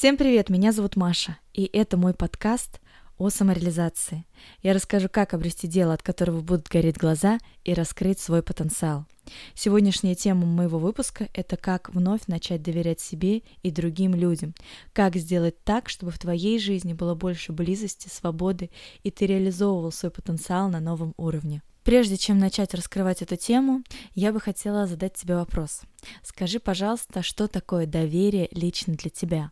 Всем привет, меня зовут Маша, и это мой подкаст о самореализации. Я расскажу, как обрести дело, от которого будут гореть глаза, и раскрыть свой потенциал. Сегодняшняя тема моего выпуска – это как вновь начать доверять себе и другим людям. Как сделать так, чтобы в твоей жизни было больше близости, свободы, и ты реализовывал свой потенциал на новом уровне. Прежде чем начать раскрывать эту тему, я бы хотела задать тебе вопрос. Скажи, пожалуйста, что такое доверие лично для тебя?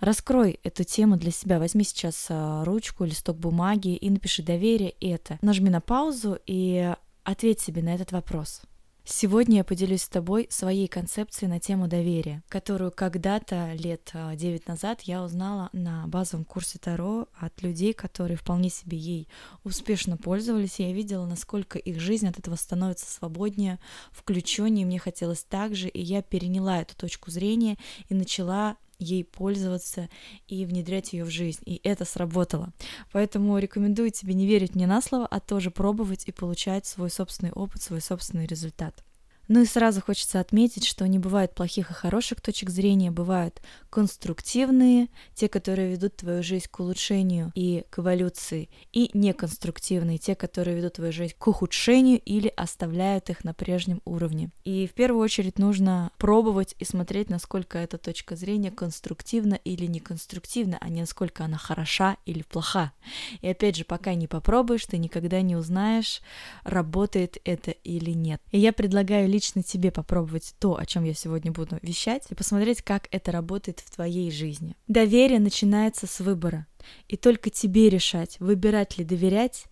Раскрой эту тему для себя. Возьми сейчас а, ручку, листок бумаги и напиши доверие это. Нажми на паузу и ответь себе на этот вопрос. Сегодня я поделюсь с тобой своей концепцией на тему доверия, которую когда-то лет 9 а, назад я узнала на базовом курсе Таро от людей, которые вполне себе ей успешно пользовались. Я видела, насколько их жизнь от этого становится свободнее, включеннее. Мне хотелось так же, и я переняла эту точку зрения и начала ей пользоваться и внедрять ее в жизнь. И это сработало. Поэтому рекомендую тебе не верить мне на слово, а тоже пробовать и получать свой собственный опыт, свой собственный результат. Ну и сразу хочется отметить, что не бывает плохих и хороших точек зрения, бывают конструктивные, те, которые ведут твою жизнь к улучшению и к эволюции, и неконструктивные, те, которые ведут твою жизнь к ухудшению или оставляют их на прежнем уровне. И в первую очередь нужно пробовать и смотреть, насколько эта точка зрения конструктивна или неконструктивна, а не насколько она хороша или плоха. И опять же, пока не попробуешь, ты никогда не узнаешь, работает это или нет. И я предлагаю лично тебе попробовать то, о чем я сегодня буду вещать, и посмотреть, как это работает в твоей жизни. Доверие начинается с выбора. И только тебе решать, выбирать ли доверять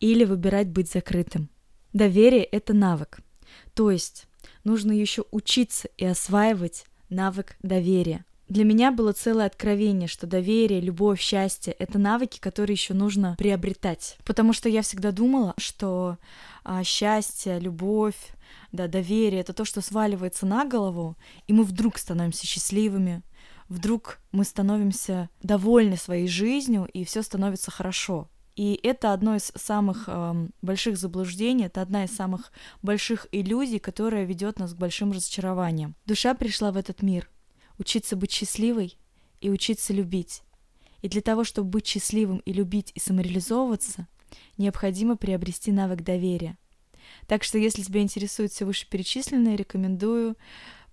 или выбирать быть закрытым. Доверие — это навык. То есть нужно еще учиться и осваивать навык доверия. Для меня было целое откровение, что доверие, любовь, счастье — это навыки, которые еще нужно приобретать. Потому что я всегда думала, что а, счастье, любовь, да, доверие — это то, что сваливается на голову, и мы вдруг становимся счастливыми, вдруг мы становимся довольны своей жизнью, и все становится хорошо. И это одно из самых э, больших заблуждений, это одна из самых больших иллюзий, которая ведет нас к большим разочарованиям. Душа пришла в этот мир учиться быть счастливой и учиться любить. И для того, чтобы быть счастливым и любить и самореализовываться, необходимо приобрести навык доверия. Так что, если тебя интересует все вышеперечисленное, рекомендую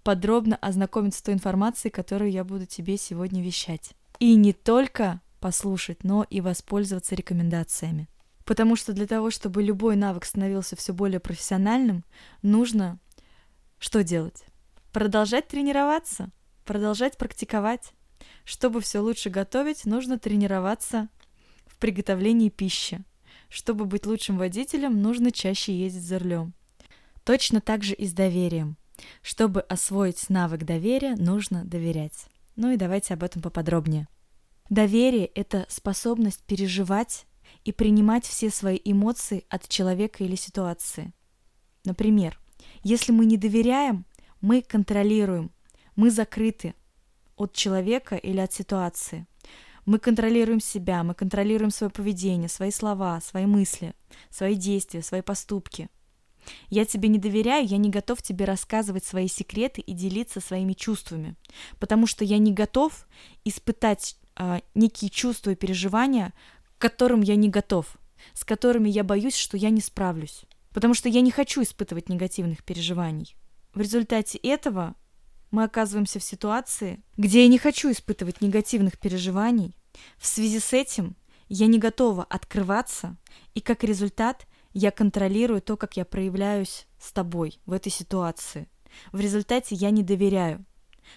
подробно ознакомиться с той информацией, которую я буду тебе сегодня вещать. И не только послушать, но и воспользоваться рекомендациями. Потому что для того, чтобы любой навык становился все более профессиональным, нужно что делать? Продолжать тренироваться, продолжать практиковать. Чтобы все лучше готовить, нужно тренироваться в приготовлении пищи. Чтобы быть лучшим водителем, нужно чаще ездить за рулем. Точно так же и с доверием. Чтобы освоить навык доверия, нужно доверять. Ну и давайте об этом поподробнее. Доверие — это способность переживать и принимать все свои эмоции от человека или ситуации. Например, если мы не доверяем, мы контролируем, мы закрыты от человека или от ситуации. Мы контролируем себя, мы контролируем свое поведение, свои слова, свои мысли, свои действия, свои поступки. Я тебе не доверяю, я не готов тебе рассказывать свои секреты и делиться своими чувствами, потому что я не готов испытать а, некие чувства и переживания, к которым я не готов, с которыми я боюсь, что я не справлюсь, потому что я не хочу испытывать негативных переживаний. В результате этого мы оказываемся в ситуации, где я не хочу испытывать негативных переживаний, в связи с этим я не готова открываться, и как результат я контролирую то, как я проявляюсь с тобой в этой ситуации. В результате я не доверяю.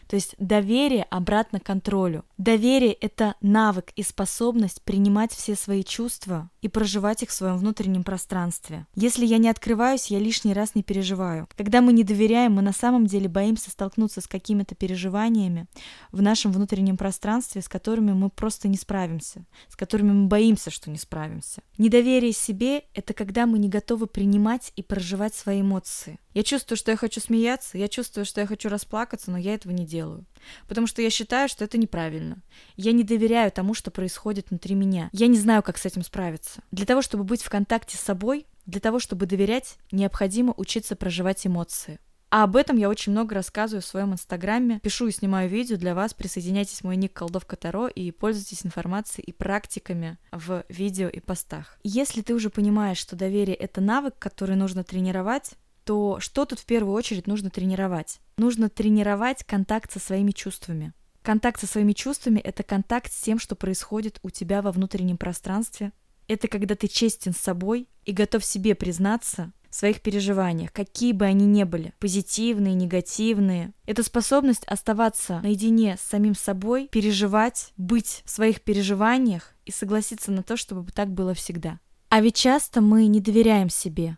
То есть доверие обратно контролю. Доверие — это навык и способность принимать все свои чувства и проживать их в своем внутреннем пространстве. Если я не открываюсь, я лишний раз не переживаю. Когда мы не доверяем, мы на самом деле боимся столкнуться с какими-то переживаниями в нашем внутреннем пространстве, с которыми мы просто не справимся, с которыми мы боимся, что не справимся. Недоверие себе — это когда мы не готовы принимать и проживать свои эмоции. Я чувствую, что я хочу смеяться, я чувствую, что я хочу расплакаться, но я этого не делаю. Потому что я считаю, что это неправильно. Я не доверяю тому, что происходит внутри меня. Я не знаю, как с этим справиться. Для того, чтобы быть в контакте с собой, для того, чтобы доверять, необходимо учиться проживать эмоции. А об этом я очень много рассказываю в своем инстаграме. Пишу и снимаю видео для вас. Присоединяйтесь в мой ник Колдовка Таро и пользуйтесь информацией и практиками в видео и постах. Если ты уже понимаешь, что доверие — это навык, который нужно тренировать, то что тут в первую очередь нужно тренировать? Нужно тренировать контакт со своими чувствами. Контакт со своими чувствами — это контакт с тем, что происходит у тебя во внутреннем пространстве. Это когда ты честен с собой и готов себе признаться в своих переживаниях, какие бы они ни были, позитивные, негативные. Это способность оставаться наедине с самим собой, переживать, быть в своих переживаниях и согласиться на то, чтобы так было всегда. А ведь часто мы не доверяем себе.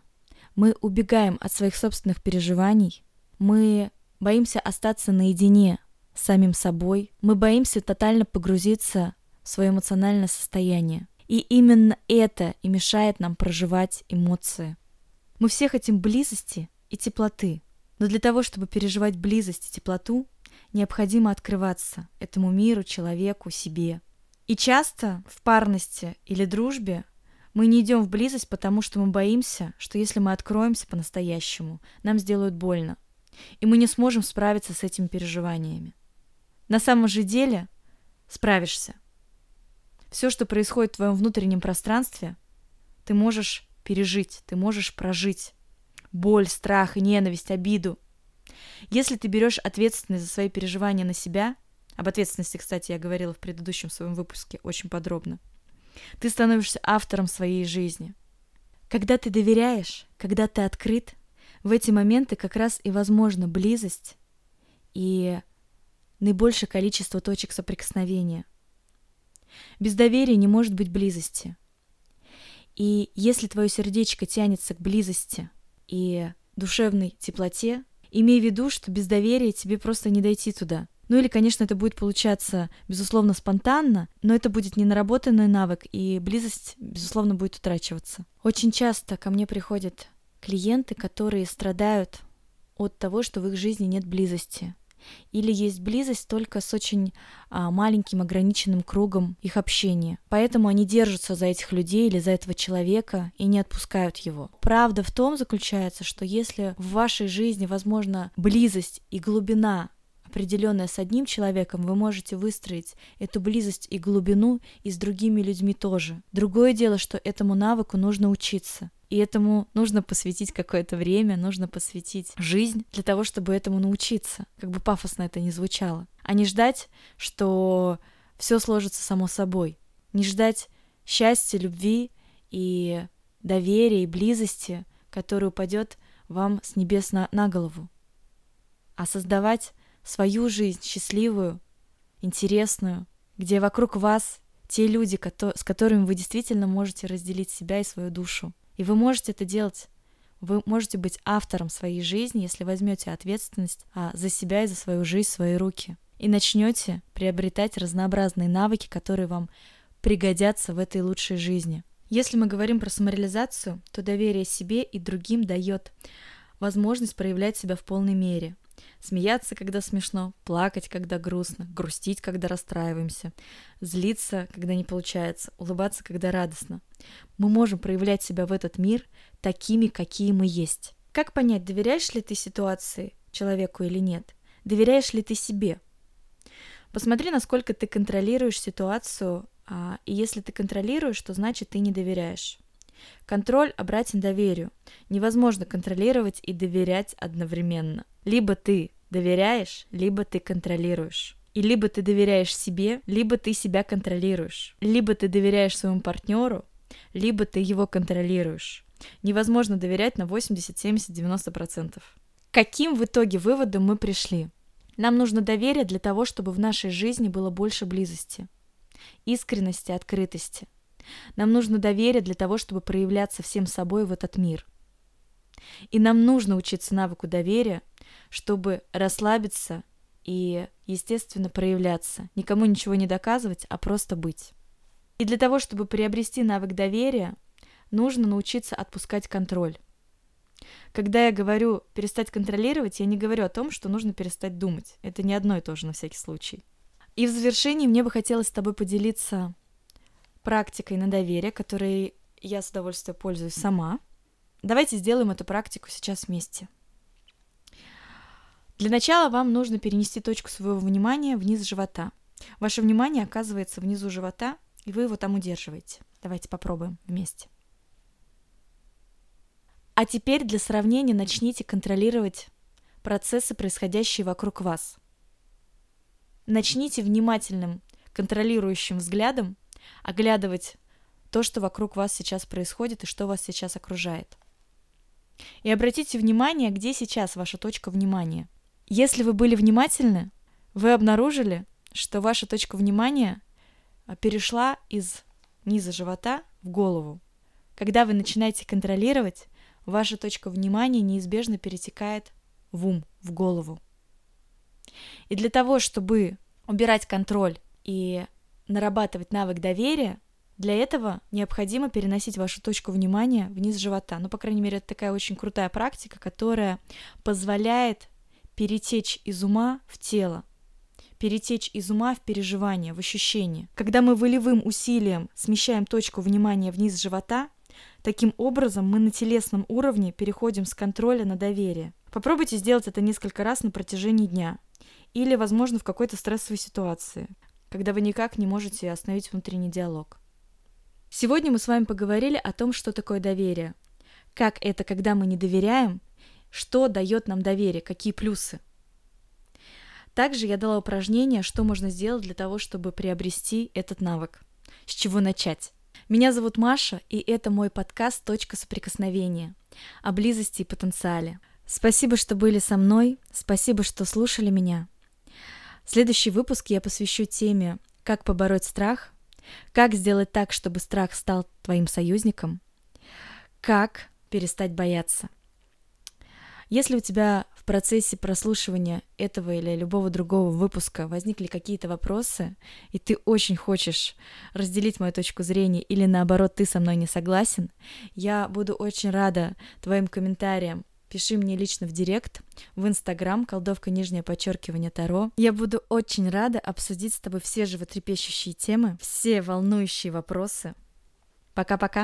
Мы убегаем от своих собственных переживаний. Мы боимся остаться наедине с самим собой. Мы боимся тотально погрузиться в свое эмоциональное состояние. И именно это и мешает нам проживать эмоции. Мы все хотим близости и теплоты, но для того, чтобы переживать близость и теплоту, необходимо открываться этому миру, человеку, себе. И часто в парности или дружбе мы не идем в близость, потому что мы боимся, что если мы откроемся по-настоящему, нам сделают больно, и мы не сможем справиться с этими переживаниями. На самом же деле справишься. Все, что происходит в твоем внутреннем пространстве, ты можешь пережить, ты можешь прожить боль, страх, ненависть, обиду. Если ты берешь ответственность за свои переживания на себя, об ответственности, кстати, я говорила в предыдущем своем выпуске очень подробно, ты становишься автором своей жизни. Когда ты доверяешь, когда ты открыт, в эти моменты как раз и возможна близость и наибольшее количество точек соприкосновения. Без доверия не может быть близости. И если твое сердечко тянется к близости и душевной теплоте, имей в виду, что без доверия тебе просто не дойти туда. Ну или, конечно, это будет получаться, безусловно, спонтанно, но это будет не наработанный навык, и близость, безусловно, будет утрачиваться. Очень часто ко мне приходят клиенты, которые страдают от того, что в их жизни нет близости или есть близость только с очень а, маленьким ограниченным кругом их общения. Поэтому они держатся за этих людей или за этого человека и не отпускают его. Правда в том заключается, что если в вашей жизни возможна близость и глубина определенная с одним человеком, вы можете выстроить эту близость и глубину и с другими людьми тоже. Другое дело, что этому навыку нужно учиться. И этому нужно посвятить какое-то время, нужно посвятить жизнь для того, чтобы этому научиться. Как бы пафосно это ни звучало. А не ждать, что все сложится само собой. Не ждать счастья, любви и доверия и близости, которая упадет вам с небес на, на голову. А создавать свою жизнь счастливую, интересную, где вокруг вас те люди, с которыми вы действительно можете разделить себя и свою душу. И вы можете это делать. Вы можете быть автором своей жизни, если возьмете ответственность а, за себя и за свою жизнь в свои руки. И начнете приобретать разнообразные навыки, которые вам пригодятся в этой лучшей жизни. Если мы говорим про самореализацию, то доверие себе и другим дает возможность проявлять себя в полной мере. Смеяться, когда смешно, плакать, когда грустно, грустить, когда расстраиваемся, злиться, когда не получается, улыбаться, когда радостно. Мы можем проявлять себя в этот мир такими, какие мы есть. Как понять, доверяешь ли ты ситуации человеку или нет? Доверяешь ли ты себе? Посмотри, насколько ты контролируешь ситуацию, а, и если ты контролируешь, то значит ты не доверяешь. Контроль обратен доверию. Невозможно контролировать и доверять одновременно. Либо ты доверяешь, либо ты контролируешь. И либо ты доверяешь себе, либо ты себя контролируешь. Либо ты доверяешь своему партнеру, либо ты его контролируешь. Невозможно доверять на 80, 70, 90 процентов. Каким в итоге выводом мы пришли? Нам нужно доверие для того, чтобы в нашей жизни было больше близости, искренности, открытости. Нам нужно доверие для того, чтобы проявляться всем собой в этот мир. И нам нужно учиться навыку доверия, чтобы расслабиться и, естественно, проявляться. Никому ничего не доказывать, а просто быть. И для того, чтобы приобрести навык доверия, нужно научиться отпускать контроль. Когда я говорю перестать контролировать, я не говорю о том, что нужно перестать думать. Это не одно и то же на всякий случай. И в завершении мне бы хотелось с тобой поделиться практикой на доверие, которой я с удовольствием пользуюсь сама. Давайте сделаем эту практику сейчас вместе. Для начала вам нужно перенести точку своего внимания вниз живота. Ваше внимание оказывается внизу живота, и вы его там удерживаете. Давайте попробуем вместе. А теперь для сравнения начните контролировать процессы, происходящие вокруг вас. Начните внимательным, контролирующим взглядом оглядывать то, что вокруг вас сейчас происходит и что вас сейчас окружает. И обратите внимание, где сейчас ваша точка внимания. Если вы были внимательны, вы обнаружили, что ваша точка внимания а, перешла из низа живота в голову. Когда вы начинаете контролировать, ваша точка внимания неизбежно перетекает в ум, в голову. И для того, чтобы убирать контроль и нарабатывать навык доверия, для этого необходимо переносить вашу точку внимания вниз живота. Ну, по крайней мере, это такая очень крутая практика, которая позволяет перетечь из ума в тело, перетечь из ума в переживание, в ощущение. Когда мы волевым усилием смещаем точку внимания вниз живота, таким образом мы на телесном уровне переходим с контроля на доверие. Попробуйте сделать это несколько раз на протяжении дня или, возможно, в какой-то стрессовой ситуации, когда вы никак не можете остановить внутренний диалог. Сегодня мы с вами поговорили о том, что такое доверие, как это, когда мы не доверяем, что дает нам доверие, какие плюсы. Также я дала упражнение, что можно сделать для того, чтобы приобрести этот навык. С чего начать? Меня зовут Маша, и это мой подкаст «Точка соприкосновения» о близости и потенциале. Спасибо, что были со мной, спасибо, что слушали меня. Следующий выпуск я посвящу теме «Как побороть страх», как сделать так, чтобы страх стал твоим союзником, как перестать бояться. Если у тебя в процессе прослушивания этого или любого другого выпуска возникли какие-то вопросы, и ты очень хочешь разделить мою точку зрения, или наоборот, ты со мной не согласен, я буду очень рада твоим комментариям пиши мне лично в директ, в Инстаграм, колдовка нижнее подчеркивание Таро. Я буду очень рада обсудить с тобой все животрепещущие темы, все волнующие вопросы. Пока-пока!